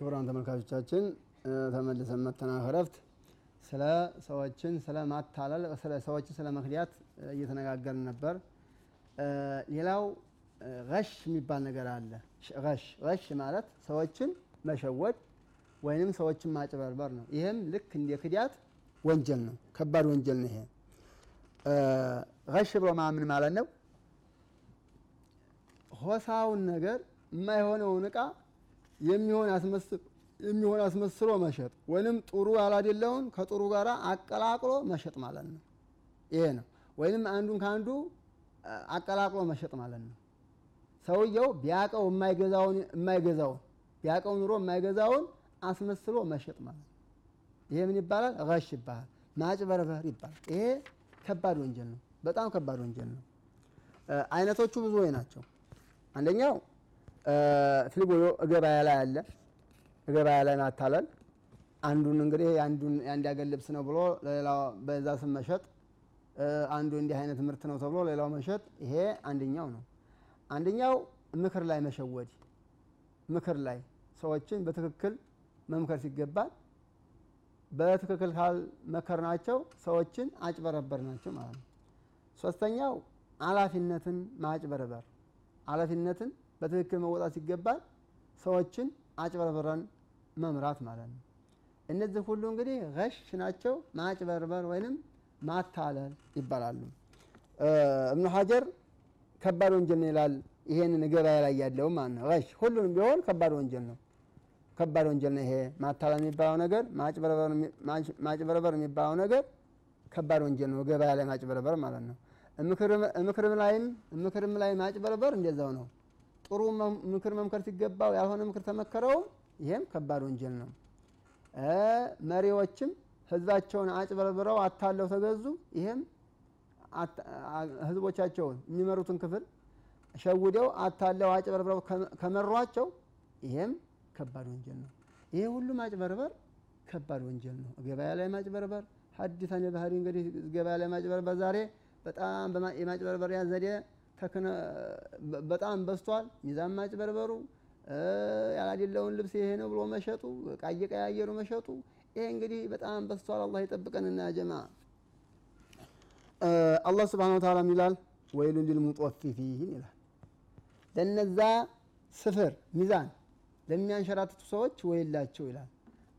ክቡራን ተመልካቾቻችን ተመልሰን መጥተናል ከረፍት ስለ ሰዎችን ስለ ማታለል ሰዎችን ስለ መክዳት እየተነጋገርን ነበር። ሌላው ገሽ የሚባል ነገር አለ። ገሽ ገሽ ማለት ሰዎችን መሸወድ ወይንም ሰዎችን ማጭበርበር ነው። ይህም ልክ እንደ ክዳት ወንጀል ነው፣ ከባድ ወንጀል ነው። ይሄ ገሽ ብሎ ማምን ማለት ነው ሆሳውን ነገር የማይሆነውን እቃ የሚሆን አስመስሎ መሸጥ ወይንም ጥሩ ያላደለውን ከጥሩ ጋር አቀላቅሎ መሸጥ ማለት ነው። ይሄ ነው። ወይንም አንዱን ከአንዱ አቀላቅሎ መሸጥ ማለት ነው። ሰውየው ቢያቀው የማይገዛውን የማይገዛውን ቢያቀው ኑሮ የማይገዛውን አስመስሎ መሸጥ ማለት ነው። ይሄ ምን ይባላል? ገሽ ይባላል። ማጭበርበር ይባላል። ይሄ ከባድ ወንጀል ነው። በጣም ከባድ ወንጀል ነው። አይነቶቹ ብዙ ናቸው። አንደኛው ፊልጎዮ ገበያ ላይ አለ። ገበያ ላይ ማታለል አንዱን እንግዲህ የአንድ ያገር ልብስ ነው ብሎ ለሌላው በዛ ስም መሸጥ፣ አንዱ እንዲህ አይነት ምርት ነው ተብሎ ሌላው መሸጥ፣ ይሄ አንደኛው ነው። አንደኛው ምክር ላይ መሸወድ፣ ምክር ላይ ሰዎችን በትክክል መምከር ሲገባል በትክክል ካልመከር ናቸው ሰዎችን አጭበረበር ናቸው ማለት ነው። ሶስተኛው ኃላፊነትን ማጭበረበር ኃላፊነትን በትክክል መወጣት ሲገባል ሰዎችን አጭበርበረን መምራት ማለት ነው። እነዚህ ሁሉ እንግዲህ ገሽ ናቸው፣ ማጭበርበር ወይንም ማታለል ይባላሉ። እብኑ ሀጀር ከባድ ወንጀል ይላል። ይሄንን ገበያ ላይ ያለው ማለት ነው። ገሽ ሁሉንም ቢሆን ከባድ ወንጀል ነው። ከባድ ወንጀል ነው ይሄ ማታለል የሚባለው ነገር፣ ማጭበርበር የሚባለው ነገር ከባድ ወንጀል ነው። ገበያ ላይ ማጭበርበር ማለት ነው። ምክርም ላይም ማጭበርበር እንደዛው ነው። ጥሩ ምክር መምከር ሲገባው ያልሆነ ምክር ተመከረውም ይሄም ከባድ ወንጀል ነው። መሪዎችም ህዝባቸውን አጭበርብረው አታለው ተገዙ። ይሄም ህዝቦቻቸውን የሚመሩትን ክፍል ሸውደው አታለው አጭበርብረው ከመሯቸው ይሄም ከባድ ወንጀል ነው። ይሄ ሁሉ ማጭበርበር ከባድ ወንጀል ነው። ገበያ ላይ ማጭበርበር ሀዲታን የባህሪ እንግዲህ ገበያ ላይ ማጭበርበር ዛሬ በጣም የማጭበርበሪያ ዘዴ በጣም በዝቷል። ሚዛን ማጭበርበሩ፣ ያላደለውን ልብስ ይሄ ነው ብሎ መሸጡ፣ እቃ እየቀያየሩ መሸጡ፣ ይሄ እንግዲህ በጣም በዝቷል። አላህ ይጠብቀንና ጀማ አላህ ስብሓነሁ ወተዓላ ይላል ወይሉን ሊልሙጦፊፊን ይላል። ለነዛ ስፍር ሚዛን ለሚያንሸራትቱ ሰዎች ወይላቸው ይላል።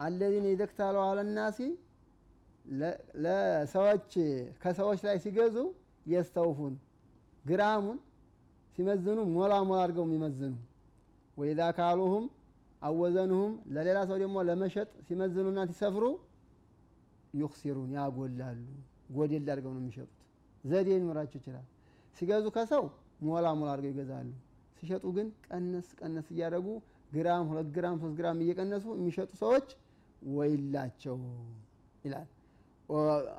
አለዚነ ይዘክታሉ አለናሲ ለሰዎች ከሰዎች ላይ ሲገዙ የስተውፉን ግራሙን ሲመዝኑ ሞላ ሞላ አድርገው የሚመዝኑ ወኢዛ ካሉሁም አወዘኑሁም ለሌላ ሰው ደግሞ ለመሸጥ ሲመዝኑና ሲሰፍሩ ዩክሲሩን ያጎላሉ። ጎዴል አድርገው ነው የሚሸጡት። ዘዴ ሊኖራቸው ይችላል። ሲገዙ ከሰው ሞላ ሞላ አድርገው ይገዛሉ። ሲሸጡ ግን ቀነስ ቀነስ እያደረጉ ግራም፣ ሁለት ግራም፣ ሶስት ግራም እየቀነሱ የሚሸጡ ሰዎች ወይላቸው ይላል።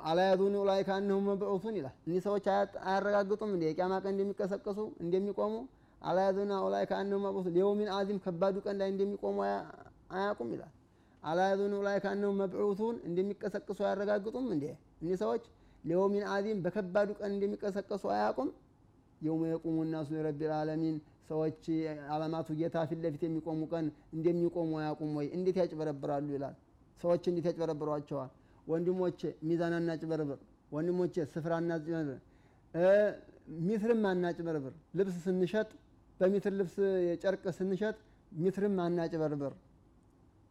አላያዙን ላይ ካነሁ መብዑቱን ይላል። እኒህ ሰዎች አያረጋግጡም እንደ የቂያማ ቀን እንደሚቀሰቀሱ እንደሚቆሙ አላያዙና ላይ ካነሁ መብዑቱን ሊየውሚን አዚም ከባዱ ቀን ላይ እንደሚቆሙ አያውቁም ይላል። አላያዙን ላይ ካነሁ መብዑቱን እንደሚቀሰቅሱ አያረጋግጡም እንዴ እኒህ ሰዎች ሊየውሚን አዚም በከባዱ ቀን እንደሚቀሰቀሱ አያውቁም። የውመ የቁሙ ናሱ ሊረቢል ዓለሚን ሰዎች አለማቱ ጌታ ፊት ለፊት የሚቆሙ ቀን እንደሚቆሙ አያውቁም ወይ? እንዴት ያጭበረብራሉ ይላል። ሰዎች እንዴት ያጭበረብሯቸዋል? ወንድሞቼ ሚዛን አናጭበርብር። ወንድሞቼ ስፍራ አናጭበርብር። ሚትርም አናጭበርብር። ልብስ ስንሸጥ በሚትር ልብስ ጨርቅ ስንሸጥ ሚትርም አናጭበርብር፣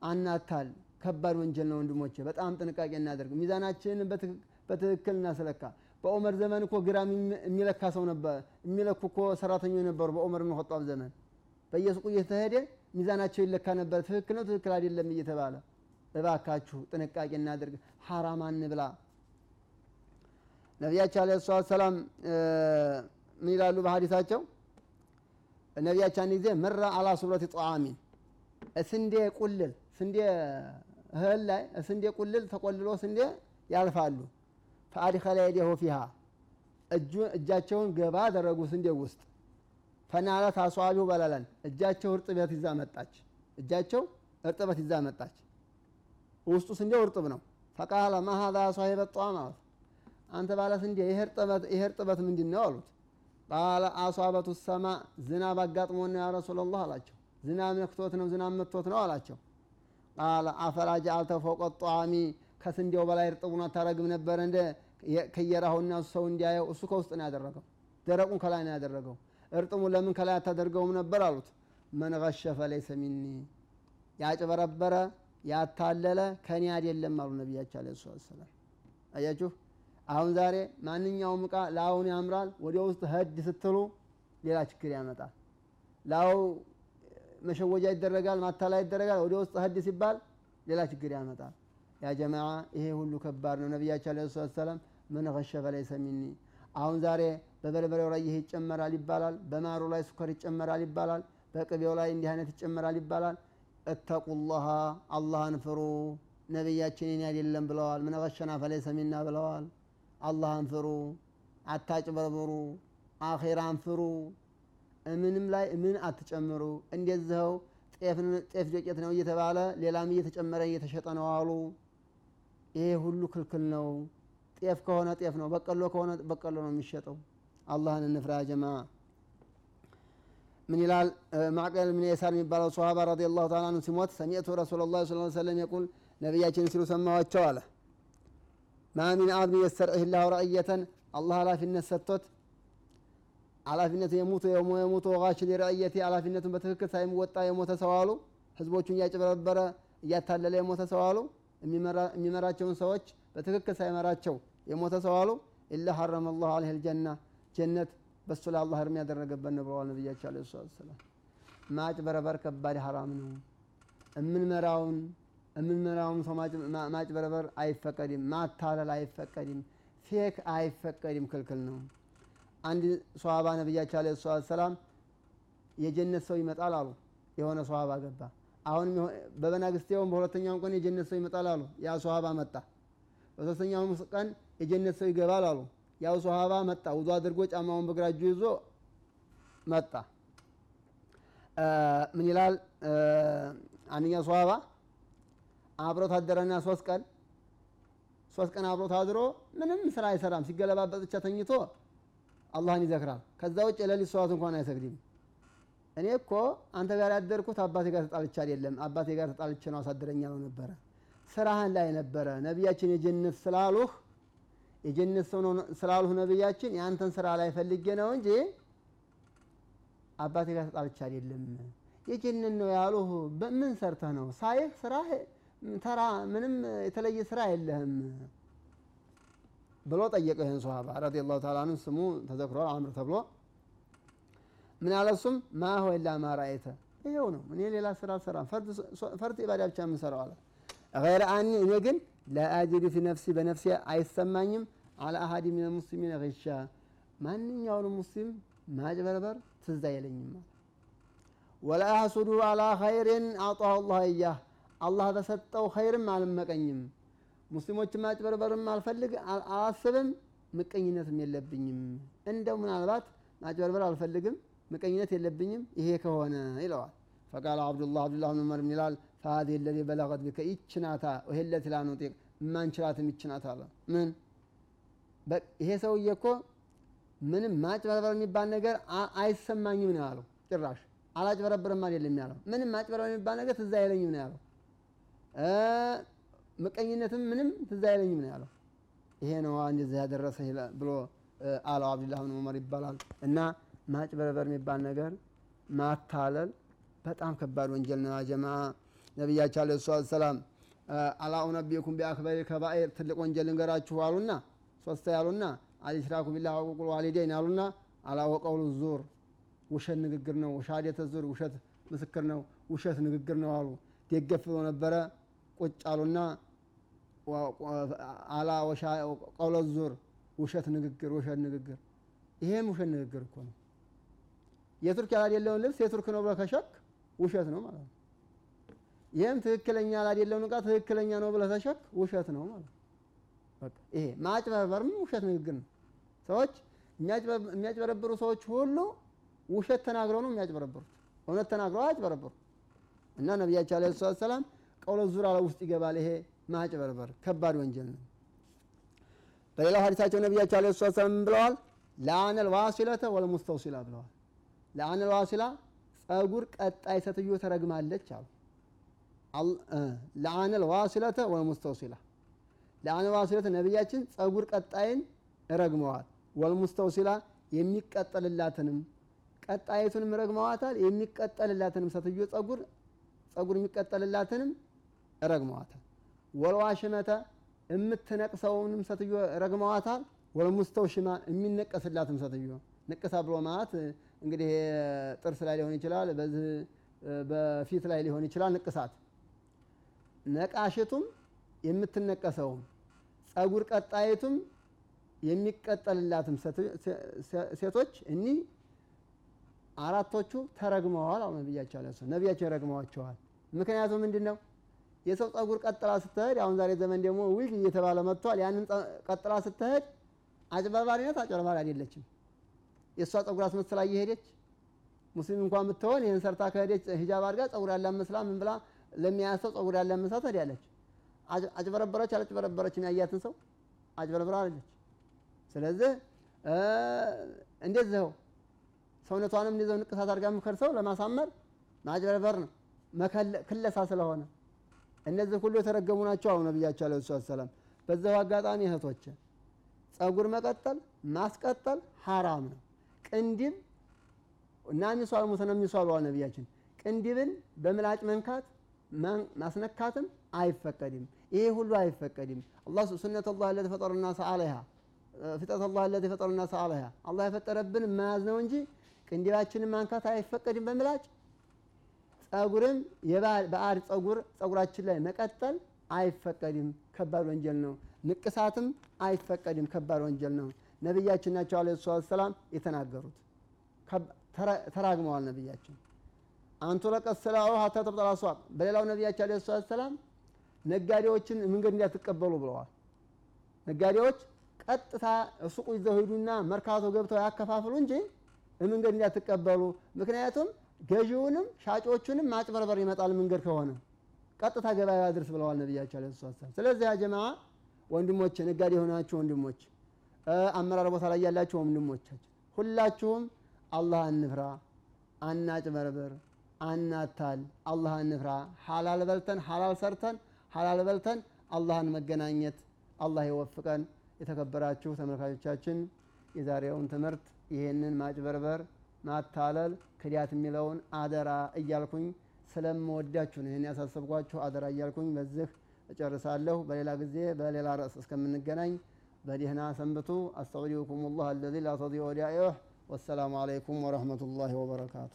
አናታል። ከባድ ወንጀል ነው ወንድሞቼ፣ በጣም ጥንቃቄ እናደርግ። ሚዛናችንን በትክክል እናስለካ። በዑመር ዘመን እኮ ግራም የሚለካ ሰው ነበር፣ የሚለኩ እኮ ሰራተኞች ነበሩ። በዑመር ብን ዘመን በየሱቁ እየተሄደ ሚዛናቸው ይለካ ነበር። ትክክል ነው ትክክል አይደለም እየተባለ እባካችሁ ጥንቃቄ እናድርግ። ሐራም አንብላ። ነቢያችን አለ ሰላት ሰላም ምን ይላሉ በሀዲሳቸው? ነቢያችን አንድ ጊዜ ምራ አላ ሱብረት ጣዓሚን ስንዴ ቁልል ስንዴ እህል ላይ ስንዴ ቁልል ተቆልሎ ስንዴ ያልፋሉ። ፈአድኸለ የደሁ ፊሃ እጃቸውን ገባ አደረጉ ስንዴ ውስጥ ፈናለት አስዋቢሁ በለለን እጃቸው እርጥበት ይዛ መጣች። እጃቸው እርጥበት ይዛ መጣች። ውስጡ ስንዴው እርጥብ ነው። ፈቃለ ማሀዛ ሷሂበ ጧም አሉት። አንተ ባለ ስንዴ ይሄ እርጥበት ምንድን ነው አሉት። ቃለ አሷበቱ ሰማ ዝናብ አጋጥሞና ያ ረሱላላህ አላቸው። ዝናብ ነክቶት ነው ዝናብ መጥቶት ነው አላቸው። ቃለ አፈላ ጀዐልተ ፈውቀ ከስንዴው በላይ እርጥቡን አታረግም ነበር እንደ ከየራሁና ሰው እንዲያየው እሱ ከውስጥ ነው ያደረገው ደረቁን ከላይ ነው ያደረገው እርጥሙን ለምን ከላይ አታደርገውም ነበር አሉት መን ገሸ ፈለይሰ ሚኒ ያጭበረበረ ያታለለ ከኔ አይደለም አሉ ነቢያቸው አለ ሰላም አያችሁ? አሁን ዛሬ ማንኛውም እቃ ላውን ያምራል ወደ ውስጥ ህድ ስትሉ ሌላ ችግር ያመጣል። ላው መሸወጃ ይደረጋል ማታላ ይደረጋል ወደ ውስጥ ህድ ሲባል ሌላ ችግር ያመጣል። ያ ጀማዓ ይሄ ሁሉ ከባድ ነው ነቢያቸው አለ ሰላም ምን ገሸ ፈለይሰ ሚኒ። አሁን ዛሬ በበርበሬው ላይ ይሄ ይጨመራል ይባላል በማሩ ላይ ሱከር ይጨመራል ይባላል በቅቤው ላይ እንዲህ አይነት ይጨመራል ይባላል እተቁላሃ አላህን ፍሩ ነቢያችን እኔ አይደለም ብለዋል። ምን ገሸና ፈለይሰ ሚና ብለዋል። አላህን ፍሩ አታጭበርብሩ አኼራን ፍሩ። ምንም ላይ ምን አትጨምሩ? እንደዚኸው ጤፍ ዶቄት ነው እየተባለ ሌላም እየተጨመረ እየተሸጠ ነው አሉ። ይሄ ሁሉ ክልክል ነው። ጤፍ ከሆነ ጤፍ ነው በቀሎ ከሆነ በቀሎ ነው የሚሸጠው። አላህን እንፍራ ጀማ ምን ይላል? ማዕቀል ምን የሳር የሚባለው ሰሃባ ረዲየላሁ ተዓላ አንሁ ሲሞት ሰሚዕቱ ረሱለላህ ሰለላሁ ዐለይሂ ወሰለም የቁል ነቢያችን ሲሉ ሰማዋቸው አለ። ማ ሚን አብድን የስተርዒህ ላሁ ረእየተን አላህ ኃላፊነት ሰጥቶት ኃላፊነቱ የሙቱ የሙቱ ወጋሽ ሊረእየቴ ኃላፊነቱን በትክክል ሳይወጣ የሞተ ሰው አሉ። ህዝቦቹን እያጭበረበረ እያታለለ የሞተ ሰው አሉ። የሚመራቸውን ሰዎች በትክክል ሳይመራቸው የሞተ ሰው አሉ። ኢላ ሐረመ ላሁ አለህ ልጀና ጀነት በሱ ላይ አላህ እርም ያደረገበት ነው ብለዋል አለ ሰላም ማጭበረበር ከባድ ሐራም ነው። እምንመራውን እምንመራውን ሰው ማጭበረበር አይፈቀድም ማታለል አይፈቀድም ፌክ አይፈቀድም ክልክል ነው። አንድ ሰሃባ ነቢያቸው አለ ሰላም የጀነት ሰው ይመጣል አሉ። የሆነ ሰሃባ ገባ። አሁን በበናግስቴውም በሁለተኛውም ቀን የጀነት ሰው ይመጣል አሉ። ያ ሰሃባ መጣ። በሶስተኛውም ቀን የጀነት ሰው ይገባል አሉ ያው ሰሃባ መጣ። ውዱ አድርጎ ጫማውን በግራ እጁ ይዞ መጣ። ምን ይላል? አንደኛው ሰሃባ አብሮት አደረና ሶስት ቀን ሶስት ቀን አብሮት አድሮ ምንም ስራ አይሰራም። ሲገለባበጥ ብቻ ተኝቶ አላህን ይዘክራል። ከዛ ውጭ የሌሊት ሰዋት እንኳን አይሰግድም። እኔ እኮ አንተ ጋር ያደርኩት አባቴ ጋር ተጣልቼ አይደለም። አባቴ ጋር ተጣልቼ ነው አሳድረኛ ነው ነበረ። ስራህን ላይ ነበረ። ነቢያችን የጀነት ስላሉህ የጀነት ሰው ስላሉህ ነቢያችን የአንተን ስራ ላይ ፈልጌ ነው እንጂ አባቴ ጋር ተጣልቼ አይደለም። የጀነት ነው ያሉህ። በምን ሰርተህ ነው? ሳይህ ስራ ተራ ምንም የተለየ ስራ የለህም ብሎ ጠየቀ ይህን ሰሃባ ረዲየላሁ ተዓላ አንሁ። ስሙ ተዘክሯል አምር ተብሎ። ምን አለ እሱም? ማ ሆ ኢላ ማ ረአይተ። ይኸው ነው። እኔ ሌላ ስራ አልሰራም። ፈርድ ኢባዳ ብቻ የምንሰራው አለ። ገይረ አኒ እኔ ግን ለአጅድ ፊ ነፍሲ በነፍሴ አይሰማኝም አለ አሀዲ ሚን ሙስሊሚን ገሻ ማንኛውንም ሙስሊም ማጭበርበር ትዝ አይለኝም ወላ አሕሱዱ አላ ኸይርን አጣሁ ላህ እያህ። አላህ በሰጠው ኸይርም አልመቀኝም። ሙስሊሞችን ማጭበርበርም አልፈልግ አላስብም ምቀኝነትም የለብኝም። እንደው ምናልባት ማጭበርበር አልፈልግም ምቀኝነት የለብኝም ይሄ ከሆነ ይለዋል። ፈቃል አብዱላህ አብዱላህ ብን ዑመር ይላል? ፈሀዚህ ለዚ በለቀት ቢከ ይችናታ ይሄ ለቲ ላኑጢቅ ማንችላትም ይችናት አለ። ምን ይሄ ሰውዬ እኮ ምንም ማጭበርበር የሚባል ነገር አይሰማኝም ነው ያለው ጭራሽ። አላጭበረብርም አይደለም ያለው ምንም ማጭበርበር የሚባል ነገር ትዝ አይለኝም ነው ያለው። ምቀኝነትም ምንም ትዝ አይለኝም ነው ያለው። ይሄ ነው እንደዚህ ያደረሰ ብሎ አለው አብዱላህ ብን ዑመር ይባላል። እና ማጭበርበር የሚባል ነገር ማታለል በጣም ከባድ ወንጀል ነው ጀማ ነቢያቸው አለ ሰላም አላ ኡነቢኩም ቢአክበሪ ከባኤር ትልቅ ወንጀል ልንገራችሁ ሶስተ ያሉና አልሽራኩ ቢላህ ወቁል ዋሊደይን አሉና አላ ወቀውሉ ዙር። ውሸት ንግግር ነው። ሻዴተ ዙር ውሸት ምስክር ነው። ውሸት ንግግር ነው አሉ። ደገፍ ብሎ ነበረ። ቁጭ አሉና አላ ቀውለ ዙር ውሸት ንግግር ውሸት ንግግር። ይሄም ውሸት ንግግር እኮ ነው። የቱርክ ያላደለውን ልብስ የቱርክ ነው ብለ ከሸክ ውሸት ነው ማለት ነው። ይህም ትክክለኛ ያላደለውን እቃ ትክክለኛ ነው ብለ ተሸክ ውሸት ነው ማለት ነው ይሄ ማጭበርበርም ውሸት ንግግር ነው ሰዎች የሚያጭበረብሩ ሰዎች ሁሉ ውሸት ተናግረው ነው የሚያጭበረብሩት። እውነት ተናግረው አያጭበረብሩ እና ነቢያቸው አለ ሰላት ሰላም ቀውለ ዙራ ውስጥ ይገባል ይሄ ማጭበርበር ከባድ ወንጀል ነው። በሌላው ሀዲሳቸው ነቢያቸው አለ ሰላት ሰላም ብለዋል? ለአነል ዋሲለተ ወልሙስተውሲላ ብለዋል። ለአነል ዋሲላ ጸጉር ቀጣይ ሴትዮ ተረግማለች አሉ። ለአነል ዋሲለተ ወልሙስተውሲላ ዋሲለተ ነቢያችን ጸጉር ቀጣይን ረግመዋል። ወልሙስተውሲላ የሚቀጠልላትንም ቀጣይቱንም ረግመዋታል። የሚቀጠልላትንም ሴትዮ ጸጉር ጸጉር የሚቀጠልላትንም ረግመዋታል። ወልዋሽመተ የምትነቅሰውንም ሴትዮ ረግመዋታል። ወልሙስተውሽማ የሚነቀስላትም ሴትዮ ንቅሳ ብሎ ማለት እንግዲህ ጥርስ ላይ ሊሆን ይችላል፣ በዚህ በፊት ላይ ሊሆን ይችላል። ንቅሳት ነቃሽቱም የምትነቀሰውም ጸጉር ቀጣይቱም የሚቀጠልላትም ሴቶች እኒህ አራቶቹ ተረግመዋል። አሁ ነቢያቸው አለ ነቢያቸው ረግመዋቸዋል። ምክንያቱም ምንድን ነው? የሰው ጸጉር ቀጥላ ስትሄድ አሁን ዛሬ ዘመን ደግሞ ዊግ እየተባለ መጥቷል። ያንን ቀጥላ ስትሄድ አጭበርባሪነት አጭበርባሪ አይደለችም። የእሷ ጸጉር አስመስላ እየሄደች ሙስሊም እንኳን ብትሆን ይህን ሰርታ ከሄደች ሂጃብ አድርጋ ጸጉር ያለ መስላ ምን ብላ ለሚያያት ሰው ጸጉር መስላ ትሄዳለች። አጭበረበረች አላጭበረበረች የሚያያትን ሰው አጭበረብራ አለች። ስለዚህ እንደዚው ሰውነቷንም እንደዚው ንቅሳት አድርጋ ምከር ሰው ለማሳመር ማጭበርበር ነው፣ ክለሳ ስለሆነ እነዚህ ሁሉ የተረገሙ ናቸው። አሁን ነቢያቸው አለ ሰላም በዛው አጋጣሚ እህቶች ጸጉር መቀጠል ማስቀጠል ሐራም ነው። ቅንድብ እና ሚሷል ሙሰነ ሚሷል ነቢያችን ቅንድብን በምላጭ መንካት ማስነካትም አይፈቀድም። ይሄ ሁሉ አይፈቀድም። አላህ ሱነተ ላህ ለቲ ፈጠረ ናስ አለይሃ ፍጥረት ላህ ለቲ ፈጠረ ናስ አለይሃ አላህ የፈጠረብን መያዝ ነው እንጂ ቅንድባችንን ማንካት አይፈቀድም በምላጭ ጸጉርም በአድ ጸጉር ጸጉራችን ላይ መቀጠል አይፈቀድም፣ ከባድ ወንጀል ነው። ንቅሳትም አይፈቀድም፣ ከባድ ወንጀል ነው። ነቢያችን ናቸው አለ ሰላም የተናገሩት ተራግመዋል። ነቢያችን አንቱ ለቀት ስላው ሀታ አስዋቅ በሌላው ነቢያችን አለ ሰላም ነጋዴዎችን መንገድ እንዳትቀበሉ ብለዋል። ነጋዴዎች ቀጥታ ሱቁ ይዘው ሄዱና መርካቶ ገብተው ያከፋፍሉ እንጂ መንገድ እንዳትቀበሉ ምክንያቱም ገዢውንም ሻጮቹንም ማጭበርበር ይመጣል። መንገድ ከሆነ ቀጥታ ገበያ ያድርስ ብለዋል ነቢያቸው አለ ሰላም። ስለዚህ አጀማ ወንድሞች፣ ነጋዴ የሆናችሁ ወንድሞች፣ አመራር ቦታ ላይ ያላችሁ ወንድሞቻችን ሁላችሁም አላህ እንፍራ፣ አናጭበርበር፣ አናታል፣ አላህ እንፍራ። ሐላል በልተን ሐላል ሰርተን ሐላል በልተን አላህን መገናኘት አላህ ይወፍቀን። የተከበራችሁ ተመልካቾቻችን የዛሬውን ትምህርት ይህንን ማጭበርበር ማታለል ክዳት የሚለውን አደራ እያልኩኝ ስለምወዳችሁ ነው ይህን ያሳሰብኳችሁ። አደራ እያልኩኝ በዚህ እጨርሳለሁ። በሌላ ጊዜ በሌላ ርዕስ እስከምንገናኝ በደህና ሰንብቱ። አስተውዲኩም ላህ አለዚ ላ ተዲዑ ወዳኢህ ወሰላሙ አለይኩም ወረህመቱላሂ ወበረካቱ።